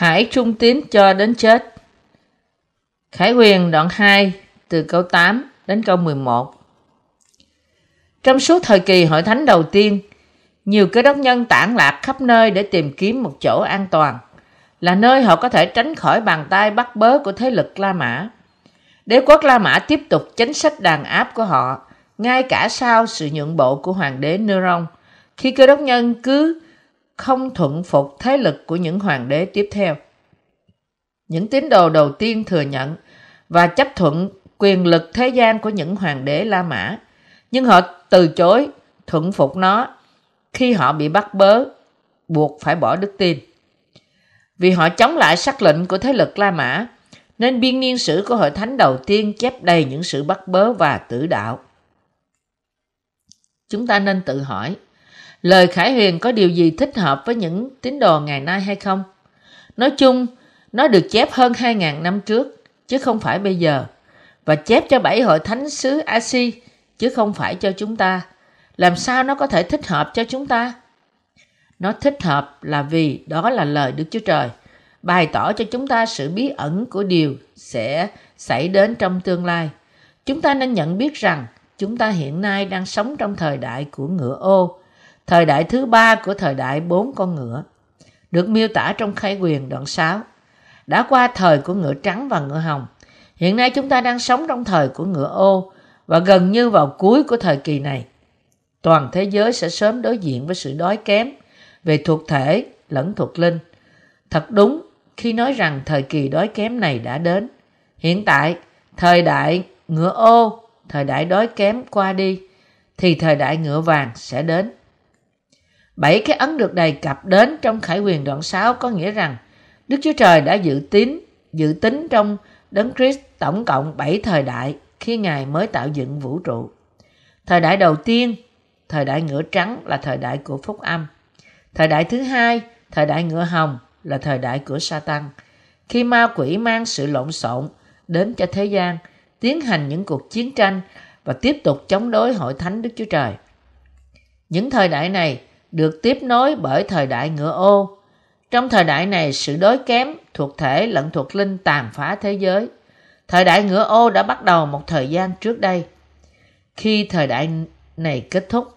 Hãy trung tín cho đến chết. Khải quyền đoạn 2 từ câu 8 đến câu 11 Trong suốt thời kỳ hội thánh đầu tiên, nhiều cơ đốc nhân tản lạc khắp nơi để tìm kiếm một chỗ an toàn, là nơi họ có thể tránh khỏi bàn tay bắt bớ của thế lực La Mã. Đế quốc La Mã tiếp tục chính sách đàn áp của họ, ngay cả sau sự nhượng bộ của hoàng đế Neron, khi cơ đốc nhân cứ không thuận phục thế lực của những hoàng đế tiếp theo. Những tín đồ đầu tiên thừa nhận và chấp thuận quyền lực thế gian của những hoàng đế La Mã, nhưng họ từ chối thuận phục nó khi họ bị bắt bớ, buộc phải bỏ đức tin. Vì họ chống lại sắc lệnh của thế lực La Mã, nên biên niên sử của hội thánh đầu tiên chép đầy những sự bắt bớ và tử đạo. Chúng ta nên tự hỏi, lời Khải Huyền có điều gì thích hợp với những tín đồ ngày nay hay không? Nói chung, nó được chép hơn 2.000 năm trước, chứ không phải bây giờ, và chép cho bảy hội thánh xứ Asi, chứ không phải cho chúng ta. Làm sao nó có thể thích hợp cho chúng ta? Nó thích hợp là vì đó là lời Đức Chúa Trời, bày tỏ cho chúng ta sự bí ẩn của điều sẽ xảy đến trong tương lai. Chúng ta nên nhận biết rằng chúng ta hiện nay đang sống trong thời đại của ngựa ô, thời đại thứ ba của thời đại bốn con ngựa, được miêu tả trong khai quyền đoạn 6. Đã qua thời của ngựa trắng và ngựa hồng, hiện nay chúng ta đang sống trong thời của ngựa ô và gần như vào cuối của thời kỳ này. Toàn thế giới sẽ sớm đối diện với sự đói kém về thuộc thể lẫn thuộc linh. Thật đúng khi nói rằng thời kỳ đói kém này đã đến. Hiện tại, thời đại ngựa ô, thời đại đói kém qua đi, thì thời đại ngựa vàng sẽ đến. Bảy cái ấn được đề cập đến trong Khải quyền đoạn 6 có nghĩa rằng Đức Chúa Trời đã dự tín, dự tính trong Đấng Christ tổng cộng 7 thời đại khi Ngài mới tạo dựng vũ trụ. Thời đại đầu tiên, thời đại ngựa trắng là thời đại của phúc âm. Thời đại thứ hai, thời đại ngựa hồng là thời đại của Satan. Khi ma quỷ mang sự lộn xộn đến cho thế gian, tiến hành những cuộc chiến tranh và tiếp tục chống đối hội thánh Đức Chúa Trời. Những thời đại này được tiếp nối bởi thời đại ngựa ô. Trong thời đại này, sự đối kém thuộc thể lẫn thuộc linh tàn phá thế giới. Thời đại ngựa ô đã bắt đầu một thời gian trước đây. Khi thời đại này kết thúc,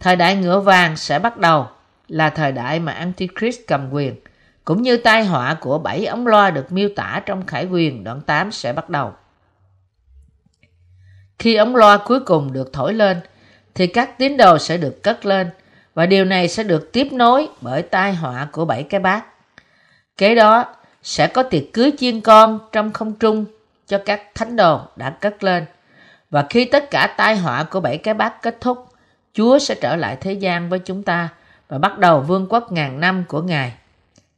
thời đại ngựa vàng sẽ bắt đầu là thời đại mà Antichrist cầm quyền, cũng như tai họa của bảy ống loa được miêu tả trong Khải Quyền đoạn 8 sẽ bắt đầu. Khi ống loa cuối cùng được thổi lên, thì các tín đồ sẽ được cất lên, và điều này sẽ được tiếp nối bởi tai họa của bảy cái bát. Kế đó sẽ có tiệc cưới chiên con trong không trung cho các thánh đồ đã cất lên. Và khi tất cả tai họa của bảy cái bát kết thúc, Chúa sẽ trở lại thế gian với chúng ta và bắt đầu vương quốc ngàn năm của Ngài.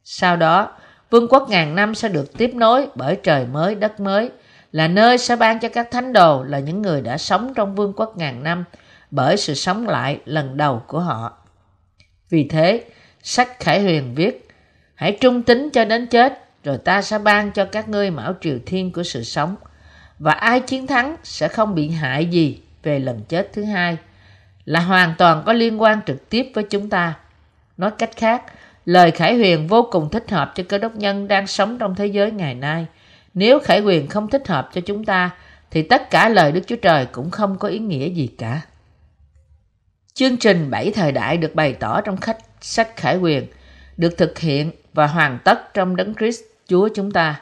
Sau đó, vương quốc ngàn năm sẽ được tiếp nối bởi trời mới, đất mới, là nơi sẽ ban cho các thánh đồ là những người đã sống trong vương quốc ngàn năm bởi sự sống lại lần đầu của họ. Vì thế, sách Khải Huyền viết, hãy trung tín cho đến chết, rồi ta sẽ ban cho các ngươi mão triều thiên của sự sống. Và ai chiến thắng sẽ không bị hại gì về lần chết thứ hai, là hoàn toàn có liên quan trực tiếp với chúng ta. Nói cách khác, lời Khải Huyền vô cùng thích hợp cho cơ đốc nhân đang sống trong thế giới ngày nay. Nếu Khải Huyền không thích hợp cho chúng ta, thì tất cả lời Đức Chúa Trời cũng không có ý nghĩa gì cả. Chương trình bảy thời đại được bày tỏ trong khách sách Khải Quyền, được thực hiện và hoàn tất trong Đấng Christ Chúa chúng ta.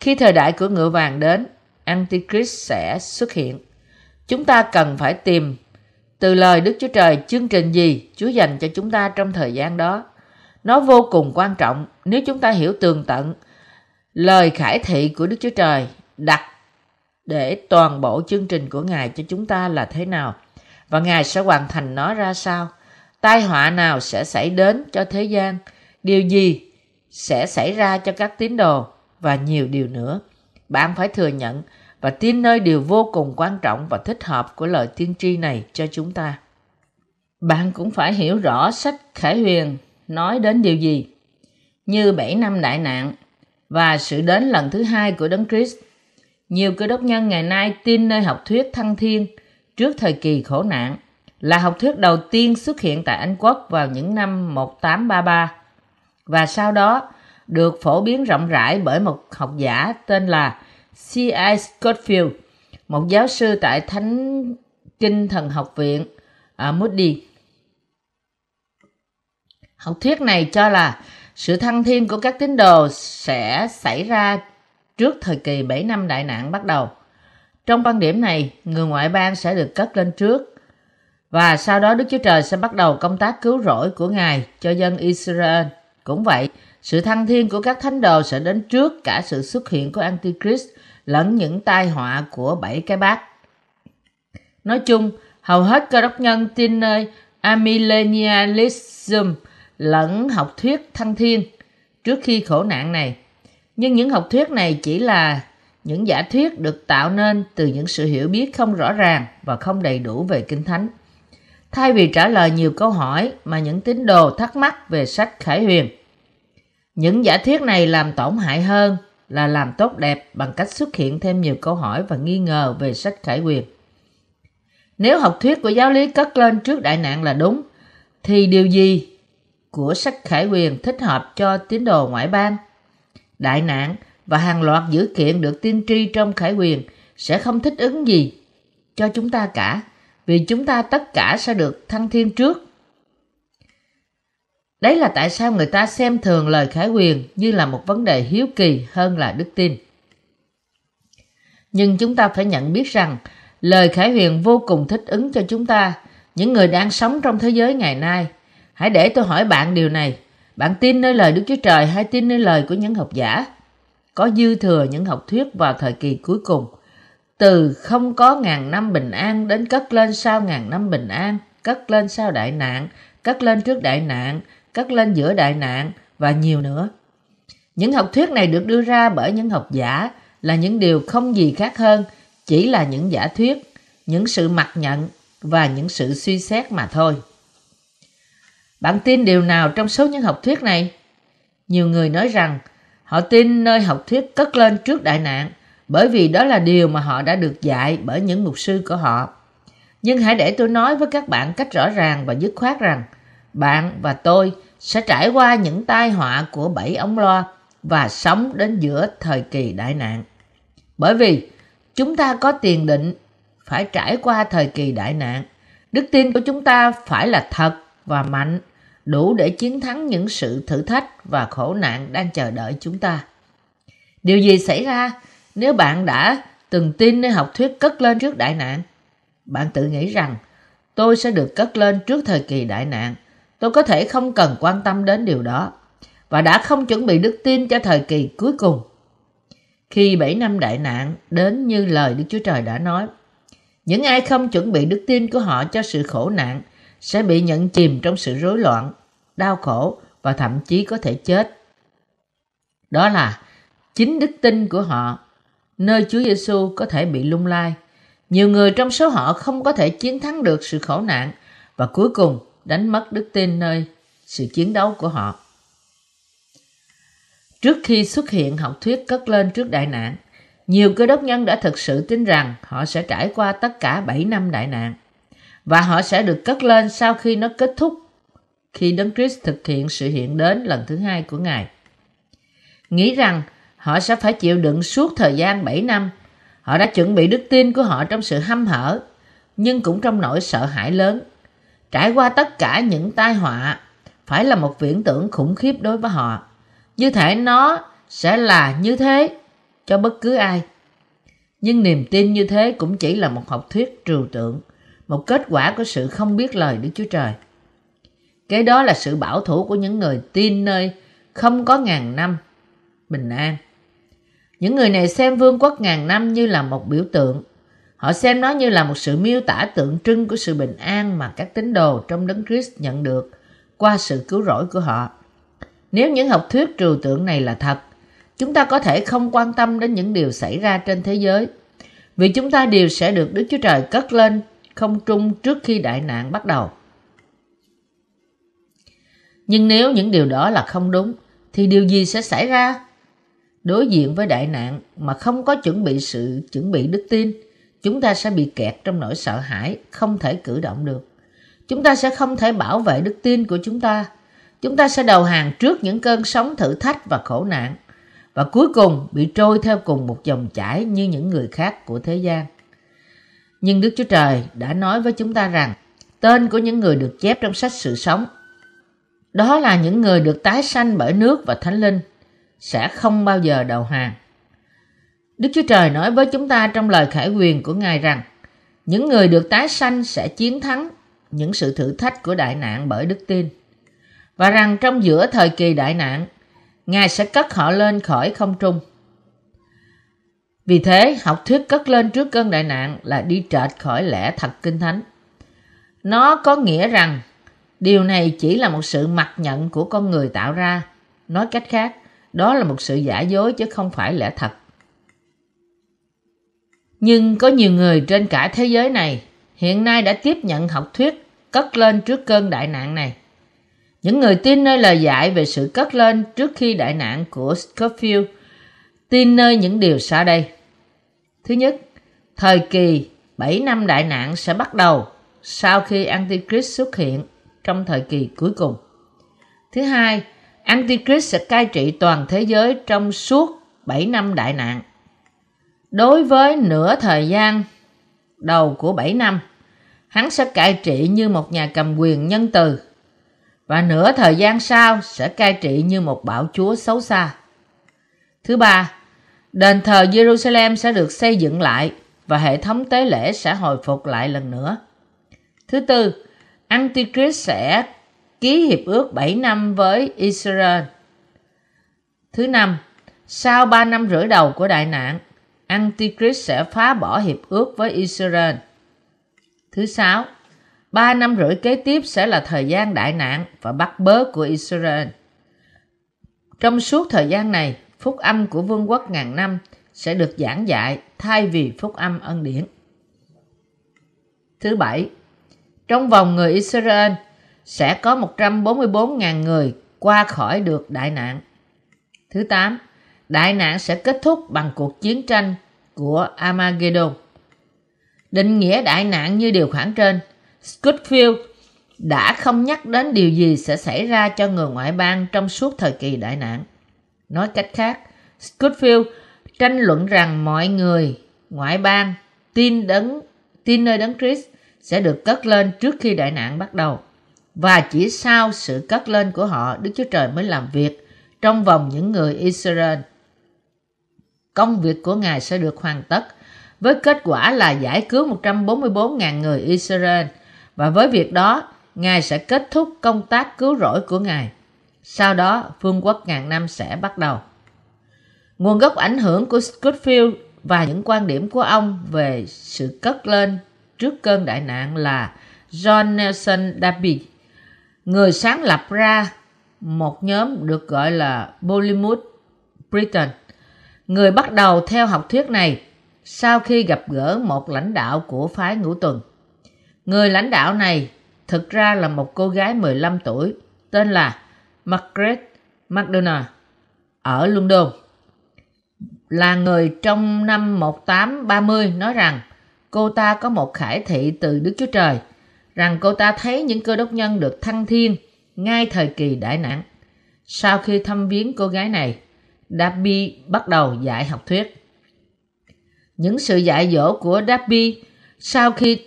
Khi thời đại của ngựa vàng đến, Antichrist sẽ xuất hiện. Chúng ta cần phải tìm từ lời Đức Chúa Trời chương trình gì Chúa dành cho chúng ta trong thời gian đó. Nó vô cùng quan trọng nếu chúng ta hiểu tường tận lời khải thị của Đức Chúa Trời đặt để toàn bộ chương trình của Ngài cho chúng ta là thế nào và Ngài sẽ hoàn thành nó ra sao. Tai họa nào sẽ xảy đến cho thế gian, điều gì sẽ xảy ra cho các tín đồ và nhiều điều nữa. Bạn phải thừa nhận và tin nơi điều vô cùng quan trọng và thích hợp của lời tiên tri này cho chúng ta. Bạn cũng phải hiểu rõ sách Khải Huyền nói đến điều gì, như bảy năm đại nạn và sự đến lần thứ hai của Đấng Christ. Nhiều cơ đốc nhân ngày nay tin nơi học thuyết thăng thiên trước thời kỳ khổ nạn, là học thuyết đầu tiên xuất hiện tại Anh Quốc vào những năm 1833 và sau đó được phổ biến rộng rãi bởi một học giả tên là C.I. Scottfield, một giáo sư tại Thánh Kinh Thần Học Viện ở Moody. Học thuyết này cho là sự thăng thiên của các tín đồ sẽ xảy ra trước thời kỳ 7 năm đại nạn bắt đầu. Trong quan điểm này, người ngoại bang sẽ được cất lên trước và sau đó Đức Chúa Trời sẽ bắt đầu công tác cứu rỗi của Ngài cho dân Israel. Cũng vậy, sự thăng thiên của các thánh đồ sẽ đến trước cả sự xuất hiện của Antichrist lẫn những tai họa của bảy cái bát. Nói chung, hầu hết cơ đốc nhân tin nơi amillennialism lẫn học thuyết thăng thiên trước khi khổ nạn này. Nhưng những học thuyết này chỉ là những giả thuyết được tạo nên từ những sự hiểu biết không rõ ràng và không đầy đủ về Kinh Thánh. Thay vì trả lời nhiều câu hỏi mà những tín đồ thắc mắc về sách Khải Huyền, những giả thuyết này làm tổn hại hơn là làm tốt đẹp bằng cách xuất hiện thêm nhiều câu hỏi và nghi ngờ về sách Khải Huyền. Nếu học thuyết của giáo lý cất lên trước đại nạn là đúng, thì điều gì của sách Khải Huyền thích hợp cho tín đồ ngoại bang? Đại nạn và hàng loạt dữ kiện được tiên tri trong Khải Huyền sẽ không thích ứng gì cho chúng ta cả, vì chúng ta tất cả sẽ được thăng thiên trước. Đấy là tại sao người ta xem thường lời Khải Huyền như là một vấn đề hiếu kỳ hơn là đức tin. Nhưng chúng ta phải nhận biết rằng lời Khải Huyền vô cùng thích ứng cho chúng ta, những người đang sống trong thế giới ngày nay. Hãy để tôi hỏi bạn điều này. Bạn tin nơi lời Đức Chúa Trời hay tin nơi lời của những học giả? Có dư thừa những học thuyết vào thời kỳ cuối cùng. Từ không có ngàn năm bình an đến cất lên sau ngàn năm bình an, cất lên sau đại nạn, cất lên trước đại nạn, cất lên giữa đại nạn và nhiều nữa. Những học thuyết này được đưa ra bởi những học giả là những điều không gì khác hơn, chỉ là những giả thuyết, những sự mặc nhận và những sự suy xét mà thôi. Bạn tin điều nào trong số những học thuyết này? Nhiều người nói rằng họ tin nơi học thuyết cất lên trước đại nạn bởi vì đó là điều mà họ đã được dạy bởi những mục sư của họ. Nhưng hãy để tôi nói với các bạn cách rõ ràng và dứt khoát rằng bạn và tôi sẽ trải qua những tai họa của bảy ống loa và sống đến giữa thời kỳ đại nạn. Bởi vì chúng ta có tiền định phải trải qua thời kỳ đại nạn. Đức tin của chúng ta phải là thật và mạnh, đủ để chiến thắng những sự thử thách và khổ nạn đang chờ đợi chúng ta. Điều gì xảy ra nếu bạn đã từng tin nơi học thuyết cất lên trước đại nạn? Bạn tự nghĩ rằng tôi sẽ được cất lên trước thời kỳ đại nạn tôi có thể không cần quan tâm đến điều đó và đã không chuẩn bị đức tin cho thời kỳ cuối cùng. Khi bảy năm đại nạn đến như lời Đức Chúa Trời đã nói, những ai không chuẩn bị đức tin của họ cho sự khổ nạn sẽ bị nhận chìm trong sự rối loạn, đau khổ và thậm chí có thể chết. Đó là chính đức tin của họ, nơi Chúa Giêsu có thể bị lung lai. Nhiều người trong số họ không có thể chiến thắng được sự khổ nạn và cuối cùng đánh mất đức tin nơi sự chiến đấu của họ. Trước khi xuất hiện học thuyết cất lên trước đại nạn, nhiều cơ đốc nhân đã thực sự tin rằng họ sẽ trải qua tất cả 7 năm đại nạn và họ sẽ được cất lên sau khi nó kết thúc khi Đấng Christ thực hiện sự hiện đến lần thứ hai của Ngài. Nghĩ rằng họ sẽ phải chịu đựng suốt thời gian 7 năm. Họ đã chuẩn bị đức tin của họ trong sự hăm hở, nhưng cũng trong nỗi sợ hãi lớn Trải qua tất cả những tai họa phải là một viễn tưởng khủng khiếp đối với họ. Như thể nó sẽ là như thế cho bất cứ ai. Nhưng niềm tin như thế cũng chỉ là một học thuyết trừu tượng, một kết quả của sự không biết lời Đức Chúa Trời. Cái đó là sự bảo thủ của những người tin nơi không có ngàn năm bình an. Những người này xem vương quốc ngàn năm như là một biểu tượng Họ xem nó như là một sự miêu tả tượng trưng của sự bình an mà các tín đồ trong đấng Christ nhận được qua sự cứu rỗi của họ. Nếu những học thuyết trừu tượng này là thật, chúng ta có thể không quan tâm đến những điều xảy ra trên thế giới, vì chúng ta đều sẽ được Đức Chúa Trời cất lên không trung trước khi đại nạn bắt đầu. Nhưng nếu những điều đó là không đúng, thì điều gì sẽ xảy ra? Đối diện với đại nạn mà không có chuẩn bị sự chuẩn bị đức tin, chúng ta sẽ bị kẹt trong nỗi sợ hãi, không thể cử động được. Chúng ta sẽ không thể bảo vệ đức tin của chúng ta. chúng ta sẽ đầu hàng trước những cơn sóng thử thách và khổ nạn và cuối cùng bị trôi theo cùng một dòng chảy như những người khác của thế gian. Nhưng Đức Chúa Trời đã nói với chúng ta rằng tên của những người được chép trong sách sự sống đó là những người được tái sanh bởi nước và thánh linh sẽ không bao giờ đầu hàng. Đức Chúa Trời nói với chúng ta trong lời khải quyền của Ngài rằng những người được tái sanh sẽ chiến thắng những sự thử thách của đại nạn bởi đức tin và rằng trong giữa thời kỳ đại nạn Ngài sẽ cất họ lên khỏi không trung. Vì thế, học thuyết cất lên trước cơn đại nạn là đi trệt khỏi lẽ thật kinh thánh. Nó có nghĩa rằng điều này chỉ là một sự mặc nhận của con người tạo ra. Nói cách khác, đó là một sự giả dối chứ không phải lẽ thật. Nhưng có nhiều người trên cả thế giới này hiện nay đã tiếp nhận học thuyết cất lên trước cơn đại nạn này. Những người tin nơi lời dạy về sự cất lên trước khi đại nạn của Scofield tin nơi những điều sau đây. Thứ nhất, thời kỳ 7 năm đại nạn sẽ bắt đầu sau khi Antichrist xuất hiện trong thời kỳ cuối cùng. Thứ hai, Antichrist sẽ cai trị toàn thế giới trong suốt 7 năm đại nạn. Đối với nửa thời gian đầu của 7 năm, hắn sẽ cai trị như một nhà cầm quyền nhân từ và nửa thời gian sau sẽ cai trị như một bảo chúa xấu xa. Thứ ba, đền thờ Jerusalem sẽ được xây dựng lại và hệ thống tế lễ sẽ hồi phục lại lần nữa. Thứ tư, Antichrist sẽ ký hiệp ước 7 năm với Israel. Thứ năm, sau 3 năm rưỡi đầu của đại nạn, Antichrist sẽ phá bỏ hiệp ước với Israel. Thứ sáu, Ba năm rưỡi kế tiếp sẽ là thời gian đại nạn và bắt bớ của Israel. Trong suốt thời gian này, phúc âm của vương quốc ngàn năm sẽ được giảng dạy thay vì phúc âm ân điển. Thứ bảy, trong vòng người Israel sẽ có 144.000 người qua khỏi được đại nạn. Thứ tám, đại nạn sẽ kết thúc bằng cuộc chiến tranh của Armageddon. Định nghĩa đại nạn như điều khoản trên Scottfield đã không nhắc đến điều gì sẽ xảy ra cho người ngoại bang trong suốt thời kỳ đại nạn. Nói cách khác, Scottfield tranh luận rằng mọi người ngoại bang tin đấng tin nơi đấng Christ sẽ được cất lên trước khi đại nạn bắt đầu. Và chỉ sau sự cất lên của họ, Đức Chúa Trời mới làm việc trong vòng những người Israel. Công việc của Ngài sẽ được hoàn tất với kết quả là giải cứu 144.000 người Israel và với việc đó, Ngài sẽ kết thúc công tác cứu rỗi của Ngài. Sau đó, phương quốc ngàn năm sẽ bắt đầu. Nguồn gốc ảnh hưởng của Scottfield và những quan điểm của ông về sự cất lên trước cơn đại nạn là John Nelson Darby, người sáng lập ra một nhóm được gọi là Bollywood Britain. Người bắt đầu theo học thuyết này sau khi gặp gỡ một lãnh đạo của phái ngũ tuần. Người lãnh đạo này thực ra là một cô gái 15 tuổi tên là Margaret McDonald ở London. Là người trong năm 1830 nói rằng cô ta có một khải thị từ Đức Chúa Trời rằng cô ta thấy những cơ đốc nhân được thăng thiên ngay thời kỳ đại nạn. Sau khi thăm viếng cô gái này, Darby bắt đầu dạy học thuyết. Những sự dạy dỗ của Darby sau khi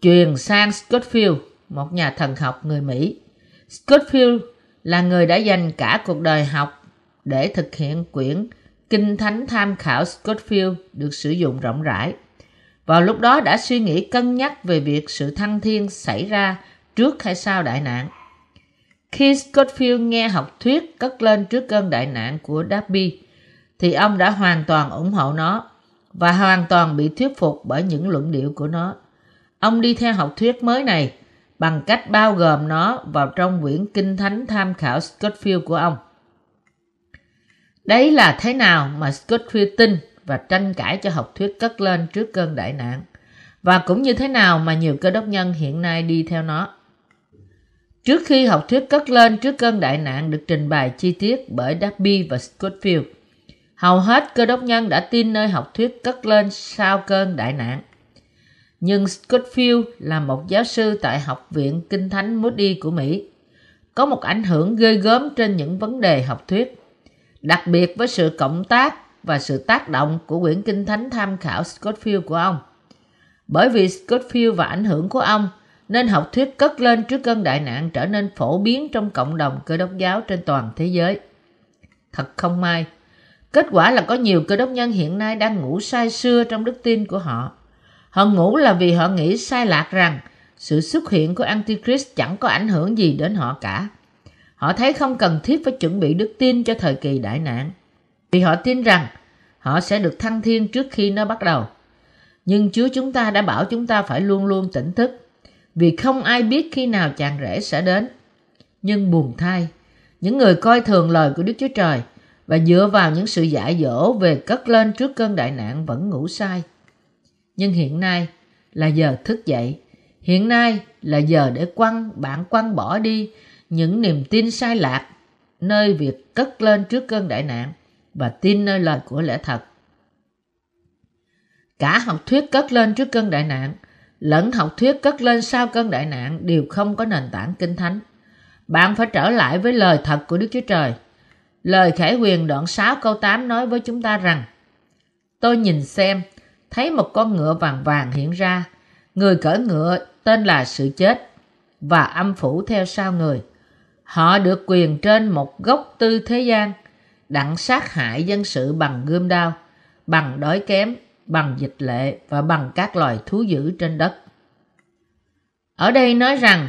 truyền sang Scottfield, một nhà thần học người Mỹ. Scottfield là người đã dành cả cuộc đời học để thực hiện quyển Kinh Thánh tham khảo Scottfield được sử dụng rộng rãi. Vào lúc đó đã suy nghĩ cân nhắc về việc sự thăng thiên xảy ra trước hay sau đại nạn. Khi Scottfield nghe học thuyết cất lên trước cơn đại nạn của Darby, thì ông đã hoàn toàn ủng hộ nó và hoàn toàn bị thuyết phục bởi những luận điệu của nó. Ông đi theo học thuyết mới này bằng cách bao gồm nó vào trong quyển Kinh Thánh tham khảo Scottfield của ông. Đấy là thế nào mà Scottfield tin và tranh cãi cho học thuyết cất lên trước cơn đại nạn và cũng như thế nào mà nhiều cơ đốc nhân hiện nay đi theo nó. Trước khi học thuyết cất lên trước cơn đại nạn được trình bày chi tiết bởi Darby và Scottfield, hầu hết cơ đốc nhân đã tin nơi học thuyết cất lên sau cơn đại nạn. Nhưng Scottfield là một giáo sư tại Học viện Kinh Thánh Moody của Mỹ. có một ảnh hưởng ghê gớm trên những vấn đề học thuyết, đặc biệt với sự cộng tác và sự tác động của quyển kinh thánh tham khảo Scottfield của ông. Bởi vì Scottfield và ảnh hưởng của ông, nên học thuyết cất lên trước cơn đại nạn trở nên phổ biến trong cộng đồng cơ đốc giáo trên toàn thế giới. Thật không may, kết quả là có nhiều cơ đốc nhân hiện nay đang ngủ sai xưa trong đức tin của họ. Họ ngủ là vì họ nghĩ sai lạc rằng sự xuất hiện của Antichrist chẳng có ảnh hưởng gì đến họ cả. Họ thấy không cần thiết phải chuẩn bị đức tin cho thời kỳ đại nạn. Vì họ tin rằng họ sẽ được thăng thiên trước khi nó bắt đầu. Nhưng Chúa chúng ta đã bảo chúng ta phải luôn luôn tỉnh thức, vì không ai biết khi nào chàng rể sẽ đến. Nhưng buồn thay, những người coi thường lời của Đức Chúa Trời và dựa vào những sự dạy dỗ về cất lên trước cơn đại nạn vẫn ngủ sai. Nhưng hiện nay là giờ thức dậy, hiện nay là giờ để quăng bạn quăng bỏ đi những niềm tin sai lạc nơi việc cất lên trước cơn đại nạn và tin nơi lời của lẽ thật. Cả học thuyết cất lên trước cơn đại nạn lẫn học thuyết cất lên sau cơn đại nạn đều không có nền tảng kinh thánh. Bạn phải trở lại với lời thật của Đức Chúa Trời. Lời khải huyền đoạn 6 câu 8 nói với chúng ta rằng Tôi nhìn xem, thấy một con ngựa vàng vàng hiện ra. Người cởi ngựa tên là sự chết và âm phủ theo sau người. Họ được quyền trên một gốc tư thế gian, đặng sát hại dân sự bằng gươm đao, bằng đói kém, bằng dịch lệ và bằng các loài thú dữ trên đất. Ở đây nói rằng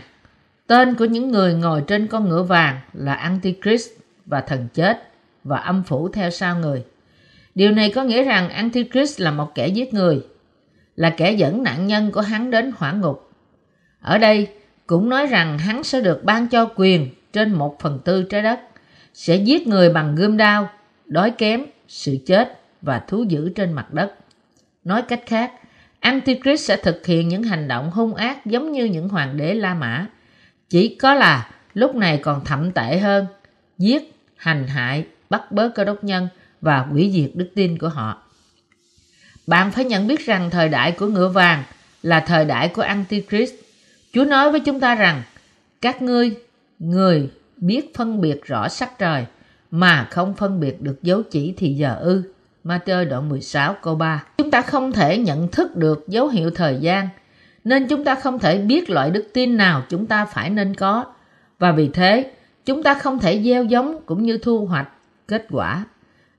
tên của những người ngồi trên con ngựa vàng là Antichrist và thần chết và âm phủ theo sau người. Điều này có nghĩa rằng Antichrist là một kẻ giết người, là kẻ dẫn nạn nhân của hắn đến hỏa ngục. Ở đây cũng nói rằng hắn sẽ được ban cho quyền trên một phần tư trái đất, sẽ giết người bằng gươm đao, đói kém, sự chết và thú dữ trên mặt đất. Nói cách khác, Antichrist sẽ thực hiện những hành động hung ác giống như những hoàng đế La Mã. Chỉ có là lúc này còn thậm tệ hơn, giết, hành hại, bắt bớ cơ đốc nhân và hủy diệt đức tin của họ. Bạn phải nhận biết rằng thời đại của ngựa vàng là thời đại của Antichrist. Chúa nói với chúng ta rằng các ngươi, người biết phân biệt rõ sắc trời mà không phân biệt được dấu chỉ thì giờ ư. Matthew đoạn 16 câu 3. Chúng ta không thể nhận thức được dấu hiệu thời gian, nên chúng ta không thể biết loại đức tin nào chúng ta phải nên có. Và vì thế, chúng ta không thể gieo giống cũng như thu hoạch kết quả.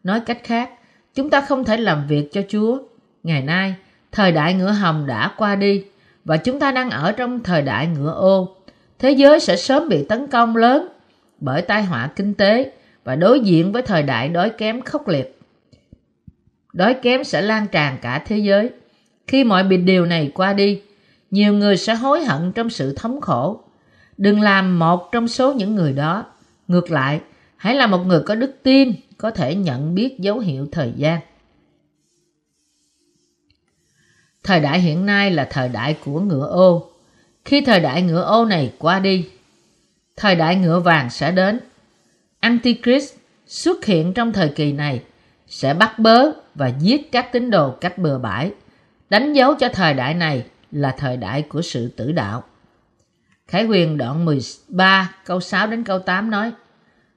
Nói cách khác, chúng ta không thể làm việc cho Chúa. Ngày nay, thời đại ngựa hồng đã qua đi và chúng ta đang ở trong thời đại ngựa ô. Thế giới sẽ sớm bị tấn công lớn bởi tai họa kinh tế và đối diện với thời đại đói kém khốc liệt đói kém sẽ lan tràn cả thế giới. Khi mọi biệt điều này qua đi, nhiều người sẽ hối hận trong sự thống khổ. Đừng làm một trong số những người đó. Ngược lại, hãy là một người có đức tin, có thể nhận biết dấu hiệu thời gian. Thời đại hiện nay là thời đại của ngựa ô. Khi thời đại ngựa ô này qua đi, thời đại ngựa vàng sẽ đến. Antichrist xuất hiện trong thời kỳ này sẽ bắt bớ và giết các tín đồ cách bừa bãi, đánh dấu cho thời đại này là thời đại của sự tử đạo. Khải quyền đoạn 13 câu 6 đến câu 8 nói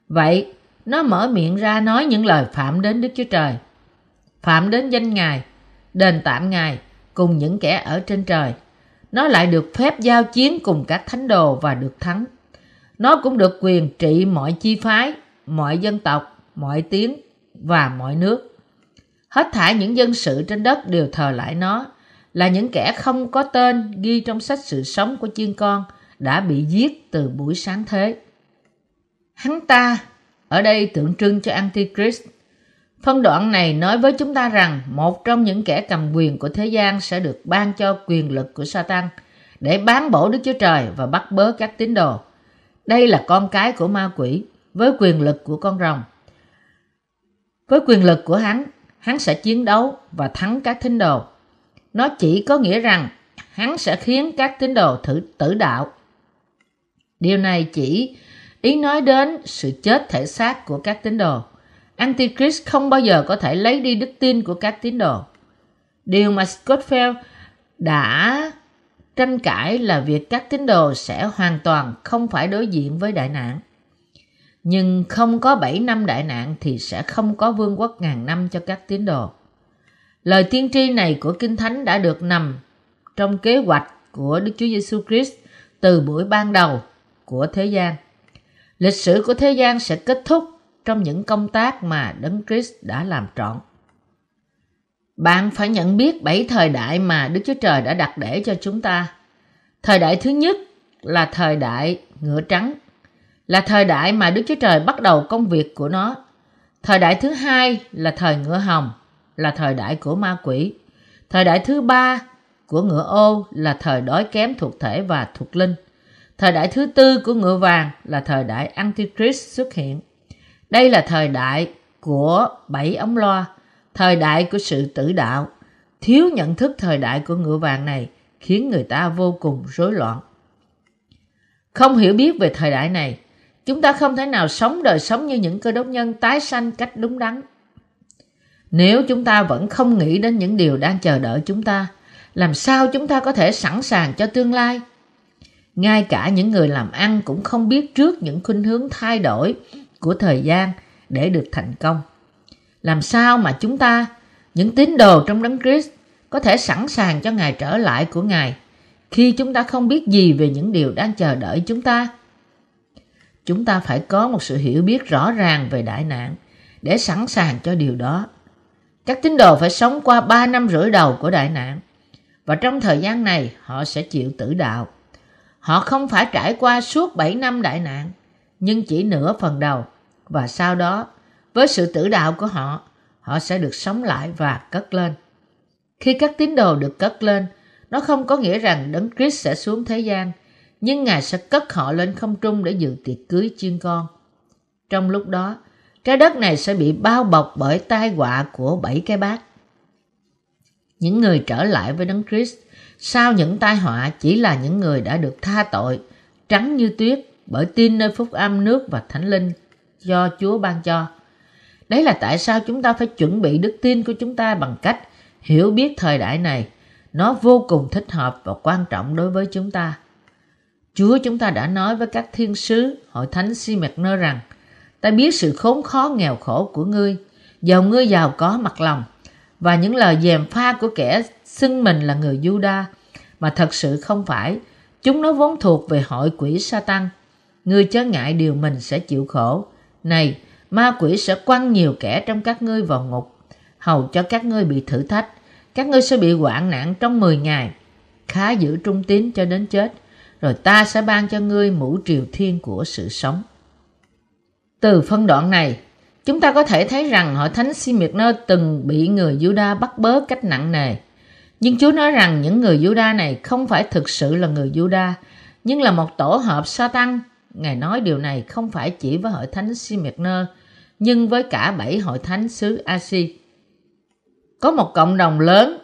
Vậy nó mở miệng ra nói những lời phạm đến Đức Chúa Trời Phạm đến danh Ngài, đền tạm Ngài cùng những kẻ ở trên trời Nó lại được phép giao chiến cùng các thánh đồ và được thắng nó cũng được quyền trị mọi chi phái, mọi dân tộc, mọi tiếng và mọi nước Hết thảy những dân sự trên đất đều thờ lại nó, là những kẻ không có tên ghi trong sách sự sống của chiên con đã bị giết từ buổi sáng thế. Hắn ta ở đây tượng trưng cho Antichrist. Phân đoạn này nói với chúng ta rằng một trong những kẻ cầm quyền của thế gian sẽ được ban cho quyền lực của Satan để bán bổ Đức Chúa Trời và bắt bớ các tín đồ. Đây là con cái của ma quỷ với quyền lực của con rồng. Với quyền lực của hắn, hắn sẽ chiến đấu và thắng các tín đồ. Nó chỉ có nghĩa rằng hắn sẽ khiến các tín đồ thử tử đạo. Điều này chỉ ý nói đến sự chết thể xác của các tín đồ. Antichrist không bao giờ có thể lấy đi đức tin của các tín đồ. Điều mà Scottfield đã tranh cãi là việc các tín đồ sẽ hoàn toàn không phải đối diện với đại nạn. Nhưng không có 7 năm đại nạn thì sẽ không có vương quốc ngàn năm cho các tín đồ. Lời tiên tri này của Kinh Thánh đã được nằm trong kế hoạch của Đức Chúa Giêsu Christ từ buổi ban đầu của thế gian. Lịch sử của thế gian sẽ kết thúc trong những công tác mà Đấng Christ đã làm trọn. Bạn phải nhận biết bảy thời đại mà Đức Chúa Trời đã đặt để cho chúng ta. Thời đại thứ nhất là thời đại ngựa trắng, là thời đại mà Đức Chúa Trời bắt đầu công việc của nó. Thời đại thứ hai là thời ngựa hồng, là thời đại của ma quỷ. Thời đại thứ ba của ngựa ô là thời đói kém thuộc thể và thuộc linh. Thời đại thứ tư của ngựa vàng là thời đại Antichrist xuất hiện. Đây là thời đại của bảy ống loa, thời đại của sự tử đạo. Thiếu nhận thức thời đại của ngựa vàng này khiến người ta vô cùng rối loạn. Không hiểu biết về thời đại này, chúng ta không thể nào sống đời sống như những cơ đốc nhân tái sanh cách đúng đắn. Nếu chúng ta vẫn không nghĩ đến những điều đang chờ đợi chúng ta, làm sao chúng ta có thể sẵn sàng cho tương lai? Ngay cả những người làm ăn cũng không biết trước những khuynh hướng thay đổi của thời gian để được thành công. Làm sao mà chúng ta, những tín đồ trong đấng Christ, có thể sẵn sàng cho ngày trở lại của Ngài khi chúng ta không biết gì về những điều đang chờ đợi chúng ta? Chúng ta phải có một sự hiểu biết rõ ràng về đại nạn để sẵn sàng cho điều đó. Các tín đồ phải sống qua 3 năm rưỡi đầu của đại nạn và trong thời gian này họ sẽ chịu tử đạo. Họ không phải trải qua suốt 7 năm đại nạn, nhưng chỉ nửa phần đầu và sau đó với sự tử đạo của họ, họ sẽ được sống lại và cất lên. Khi các tín đồ được cất lên, nó không có nghĩa rằng Đấng Christ sẽ xuống thế gian, nhưng Ngài sẽ cất họ lên không trung để dự tiệc cưới chiên con. Trong lúc đó, trái đất này sẽ bị bao bọc bởi tai họa của bảy cái bát. Những người trở lại với Đấng Christ sau những tai họa chỉ là những người đã được tha tội, trắng như tuyết bởi tin nơi phúc âm nước và thánh linh do Chúa ban cho. Đấy là tại sao chúng ta phải chuẩn bị đức tin của chúng ta bằng cách hiểu biết thời đại này. Nó vô cùng thích hợp và quan trọng đối với chúng ta. Chúa chúng ta đã nói với các thiên sứ hội thánh si mẹt nơ rằng ta biết sự khốn khó nghèo khổ của ngươi, giàu ngươi giàu có mặt lòng và những lời dèm pha của kẻ xưng mình là người Juda mà thật sự không phải. Chúng nó vốn thuộc về hội quỷ Satan. Ngươi chớ ngại điều mình sẽ chịu khổ. Này, ma quỷ sẽ quăng nhiều kẻ trong các ngươi vào ngục, hầu cho các ngươi bị thử thách. Các ngươi sẽ bị hoạn nạn trong 10 ngày. Khá giữ trung tín cho đến chết, rồi ta sẽ ban cho ngươi mũ triều thiên của sự sống. Từ phân đoạn này, chúng ta có thể thấy rằng hội thánh si từng bị người Juda bắt bớ cách nặng nề. Nhưng Chúa nói rằng những người Juda này không phải thực sự là người Juda, nhưng là một tổ hợp sa. Ngài nói điều này không phải chỉ với hội thánh si nhưng với cả bảy hội thánh xứ Asi. Có một cộng đồng lớn,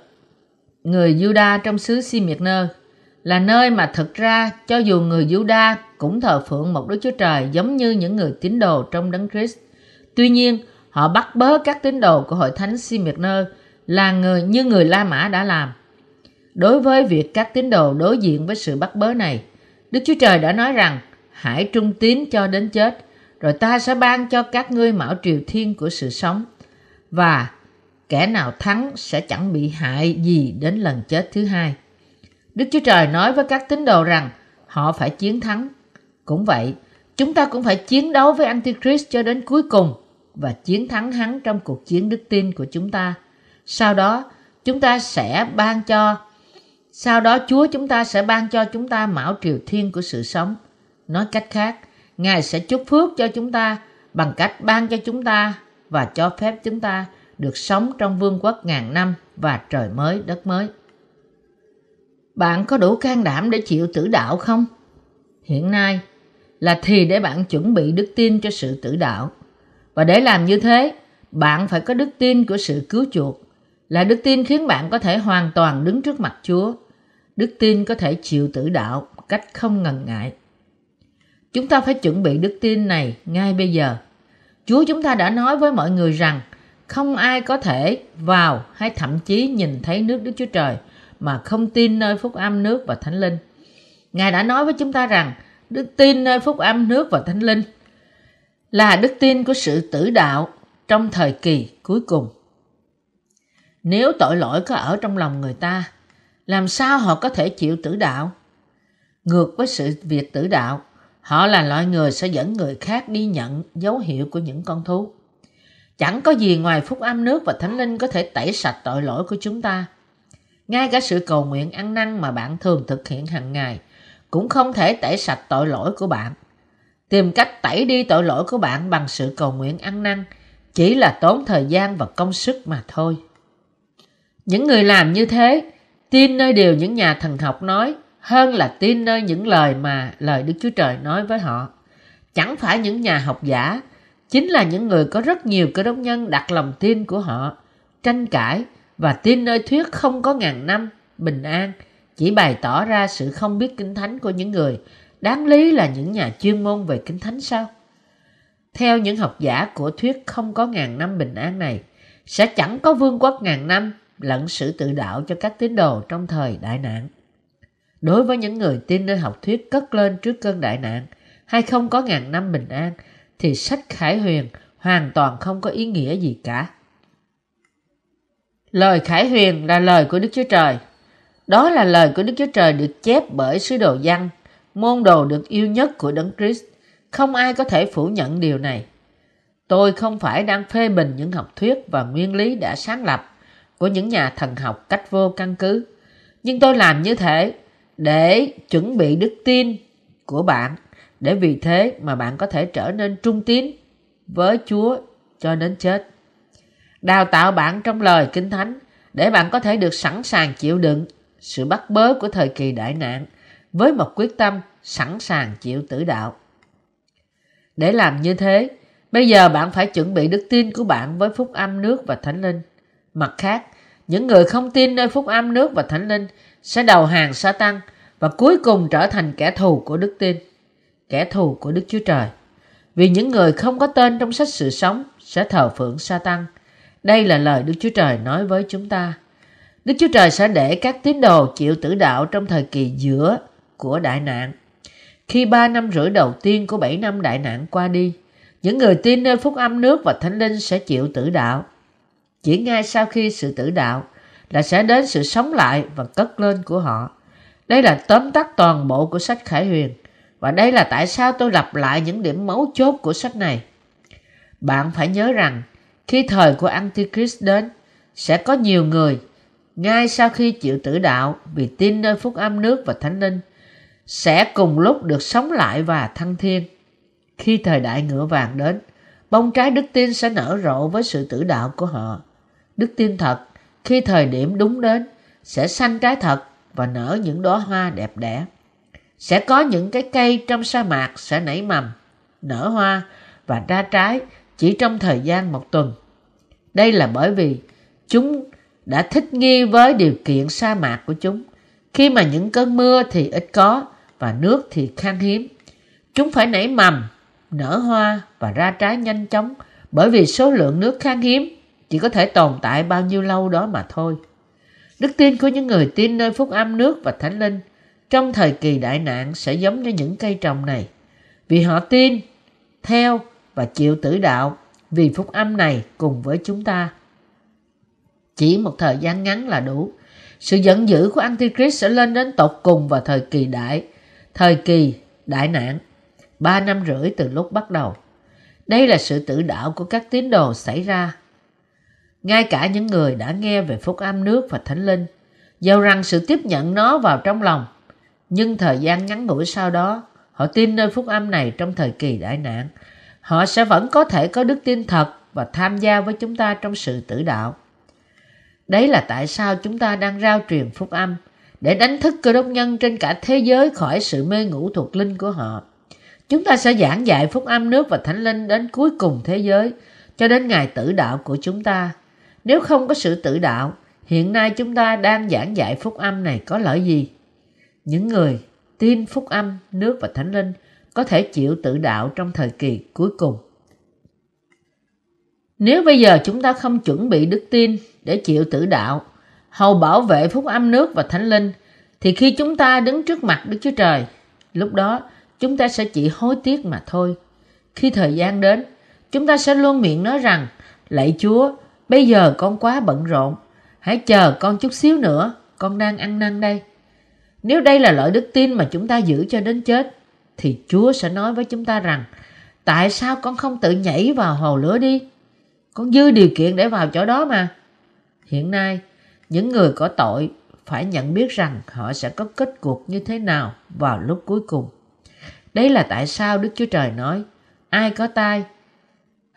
người Juda trong xứ si miệt nơ, là nơi mà thực ra cho dù người Juda cũng thờ phượng một Đức Chúa Trời giống như những người tín đồ trong Đấng Christ. Tuy nhiên, họ bắt bớ các tín đồ của hội thánh si miệt nơ là người như người La Mã đã làm. Đối với việc các tín đồ đối diện với sự bắt bớ này, Đức Chúa Trời đã nói rằng hãy trung tín cho đến chết, rồi ta sẽ ban cho các ngươi mão triều thiên của sự sống. Và kẻ nào thắng sẽ chẳng bị hại gì đến lần chết thứ hai. Đức Chúa Trời nói với các tín đồ rằng họ phải chiến thắng. Cũng vậy, chúng ta cũng phải chiến đấu với Antichrist cho đến cuối cùng và chiến thắng hắn trong cuộc chiến đức tin của chúng ta. Sau đó, chúng ta sẽ ban cho sau đó Chúa chúng ta sẽ ban cho chúng ta mão triều thiên của sự sống. Nói cách khác, Ngài sẽ chúc phước cho chúng ta bằng cách ban cho chúng ta và cho phép chúng ta được sống trong vương quốc ngàn năm và trời mới đất mới. Bạn có đủ can đảm để chịu tử đạo không? Hiện nay là thì để bạn chuẩn bị đức tin cho sự tử đạo. Và để làm như thế, bạn phải có đức tin của sự cứu chuộc là đức tin khiến bạn có thể hoàn toàn đứng trước mặt Chúa. Đức tin có thể chịu tử đạo cách không ngần ngại. Chúng ta phải chuẩn bị đức tin này ngay bây giờ. Chúa chúng ta đã nói với mọi người rằng không ai có thể vào hay thậm chí nhìn thấy nước Đức Chúa Trời mà không tin nơi phúc âm nước và thánh linh. Ngài đã nói với chúng ta rằng đức tin nơi phúc âm nước và thánh linh là đức tin của sự tử đạo trong thời kỳ cuối cùng. Nếu tội lỗi có ở trong lòng người ta, làm sao họ có thể chịu tử đạo? Ngược với sự việc tử đạo, họ là loại người sẽ dẫn người khác đi nhận dấu hiệu của những con thú. Chẳng có gì ngoài phúc âm nước và thánh linh có thể tẩy sạch tội lỗi của chúng ta. Ngay cả sự cầu nguyện ăn năn mà bạn thường thực hiện hàng ngày cũng không thể tẩy sạch tội lỗi của bạn. Tìm cách tẩy đi tội lỗi của bạn bằng sự cầu nguyện ăn năn chỉ là tốn thời gian và công sức mà thôi. Những người làm như thế, tin nơi điều những nhà thần học nói hơn là tin nơi những lời mà lời Đức Chúa Trời nói với họ. Chẳng phải những nhà học giả, chính là những người có rất nhiều cơ đốc nhân đặt lòng tin của họ, tranh cãi và tin nơi thuyết không có ngàn năm, bình an, chỉ bày tỏ ra sự không biết kinh thánh của những người đáng lý là những nhà chuyên môn về kinh thánh sao? Theo những học giả của thuyết không có ngàn năm bình an này, sẽ chẳng có vương quốc ngàn năm lẫn sự tự đạo cho các tín đồ trong thời đại nạn. Đối với những người tin nơi học thuyết cất lên trước cơn đại nạn hay không có ngàn năm bình an, thì sách Khải Huyền hoàn toàn không có ý nghĩa gì cả. Lời Khải Huyền là lời của Đức Chúa Trời. Đó là lời của Đức Chúa Trời được chép bởi sứ đồ Giăng, môn đồ được yêu nhất của Đấng Christ. Không ai có thể phủ nhận điều này. Tôi không phải đang phê bình những học thuyết và nguyên lý đã sáng lập của những nhà thần học cách vô căn cứ. Nhưng tôi làm như thế để chuẩn bị đức tin của bạn để vì thế mà bạn có thể trở nên trung tín với Chúa cho đến chết. Đào tạo bạn trong lời Kinh Thánh để bạn có thể được sẵn sàng chịu đựng sự bắt bớ của thời kỳ đại nạn với một quyết tâm sẵn sàng chịu tử đạo. Để làm như thế, bây giờ bạn phải chuẩn bị đức tin của bạn với phúc âm nước và thánh linh. Mặt khác, những người không tin nơi phúc âm nước và thánh linh sẽ đầu hàng sa tăng và cuối cùng trở thành kẻ thù của đức tin, kẻ thù của Đức Chúa Trời. Vì những người không có tên trong sách sự sống sẽ thờ phượng sa tăng. Đây là lời Đức Chúa Trời nói với chúng ta. Đức Chúa Trời sẽ để các tín đồ chịu tử đạo trong thời kỳ giữa của đại nạn. Khi ba năm rưỡi đầu tiên của bảy năm đại nạn qua đi, những người tin nơi phúc âm nước và thánh linh sẽ chịu tử đạo. Chỉ ngay sau khi sự tử đạo là sẽ đến sự sống lại và cất lên của họ. Đây là tóm tắt toàn bộ của sách Khải Huyền. Và đây là tại sao tôi lặp lại những điểm mấu chốt của sách này. Bạn phải nhớ rằng, khi thời của Antichrist đến, sẽ có nhiều người, ngay sau khi chịu tử đạo vì tin nơi phúc âm nước và thánh linh, sẽ cùng lúc được sống lại và thăng thiên. Khi thời đại ngựa vàng đến, bông trái đức tin sẽ nở rộ với sự tử đạo của họ. Đức tin thật, khi thời điểm đúng đến, sẽ xanh trái thật và nở những đóa hoa đẹp đẽ. Sẽ có những cái cây trong sa mạc sẽ nảy mầm, nở hoa và ra trái chỉ trong thời gian một tuần. Đây là bởi vì chúng đã thích nghi với điều kiện sa mạc của chúng. Khi mà những cơn mưa thì ít có và nước thì khan hiếm. Chúng phải nảy mầm, nở hoa và ra trái nhanh chóng bởi vì số lượng nước khan hiếm chỉ có thể tồn tại bao nhiêu lâu đó mà thôi. Đức tin của những người tin nơi phúc âm nước và thánh linh trong thời kỳ đại nạn sẽ giống như những cây trồng này. Vì họ tin, theo và chịu tử đạo vì phúc âm này cùng với chúng ta. Chỉ một thời gian ngắn là đủ. Sự giận dữ của Antichrist sẽ lên đến tột cùng vào thời kỳ đại, thời kỳ đại nạn, ba năm rưỡi từ lúc bắt đầu. Đây là sự tử đạo của các tín đồ xảy ra ngay cả những người đã nghe về phúc âm nước và thánh linh, dầu rằng sự tiếp nhận nó vào trong lòng, nhưng thời gian ngắn ngủi sau đó, họ tin nơi phúc âm này trong thời kỳ đại nạn, họ sẽ vẫn có thể có đức tin thật và tham gia với chúng ta trong sự tử đạo. Đấy là tại sao chúng ta đang rao truyền phúc âm để đánh thức cơ đốc nhân trên cả thế giới khỏi sự mê ngủ thuộc linh của họ. Chúng ta sẽ giảng dạy phúc âm nước và thánh linh đến cuối cùng thế giới cho đến ngày tử đạo của chúng ta. Nếu không có sự tự đạo, hiện nay chúng ta đang giảng dạy phúc âm này có lợi gì? Những người tin phúc âm, nước và thánh linh có thể chịu tự đạo trong thời kỳ cuối cùng. Nếu bây giờ chúng ta không chuẩn bị đức tin để chịu tự đạo hầu bảo vệ phúc âm nước và thánh linh, thì khi chúng ta đứng trước mặt Đức Chúa Trời, lúc đó chúng ta sẽ chỉ hối tiếc mà thôi. Khi thời gian đến, chúng ta sẽ luôn miệng nói rằng, lạy Chúa, bây giờ con quá bận rộn, hãy chờ con chút xíu nữa, con đang ăn năn đây. Nếu đây là lợi đức tin mà chúng ta giữ cho đến chết, thì Chúa sẽ nói với chúng ta rằng, tại sao con không tự nhảy vào hồ lửa đi? Con dư điều kiện để vào chỗ đó mà. Hiện nay, những người có tội phải nhận biết rằng họ sẽ có kết cục như thế nào vào lúc cuối cùng. Đấy là tại sao Đức Chúa Trời nói, ai có tai,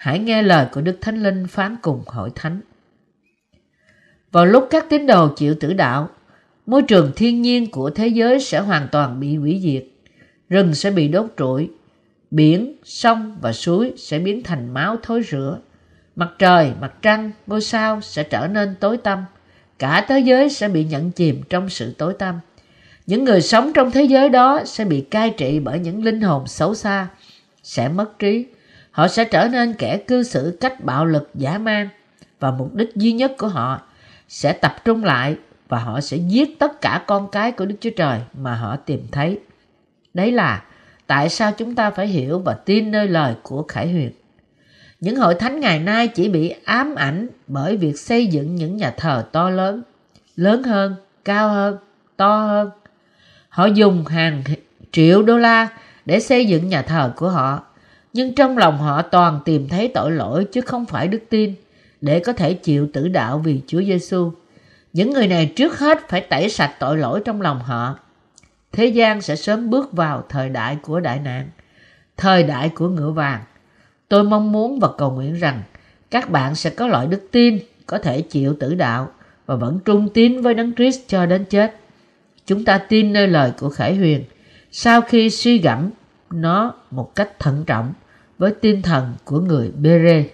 hãy nghe lời của Đức Thánh Linh phán cùng hội thánh. Vào lúc các tín đồ chịu tử đạo, môi trường thiên nhiên của thế giới sẽ hoàn toàn bị hủy diệt. Rừng sẽ bị đốt trụi, biển, sông và suối sẽ biến thành máu thối rữa. Mặt trời, mặt trăng, ngôi sao sẽ trở nên tối tăm. Cả thế giới sẽ bị nhận chìm trong sự tối tăm. Những người sống trong thế giới đó sẽ bị cai trị bởi những linh hồn xấu xa, sẽ mất trí. Họ sẽ trở nên kẻ cư xử cách bạo lực giả man và mục đích duy nhất của họ sẽ tập trung lại và họ sẽ giết tất cả con cái của Đức Chúa Trời mà họ tìm thấy. Đấy là tại sao chúng ta phải hiểu và tin nơi lời của Khải Huyền. Những hội thánh ngày nay chỉ bị ám ảnh bởi việc xây dựng những nhà thờ to lớn, lớn hơn, cao hơn, to hơn. Họ dùng hàng triệu đô la để xây dựng nhà thờ của họ, nhưng trong lòng họ toàn tìm thấy tội lỗi chứ không phải đức tin để có thể chịu tử đạo vì Chúa Giêsu. Những người này trước hết phải tẩy sạch tội lỗi trong lòng họ. Thế gian sẽ sớm bước vào thời đại của đại nạn, thời đại của ngựa vàng. Tôi mong muốn và cầu nguyện rằng các bạn sẽ có loại đức tin có thể chịu tử đạo và vẫn trung tín với Đấng Christ cho đến chết. Chúng ta tin nơi lời của Khải Huyền sau khi suy gẫm nó một cách thận trọng với tinh thần của người Bere.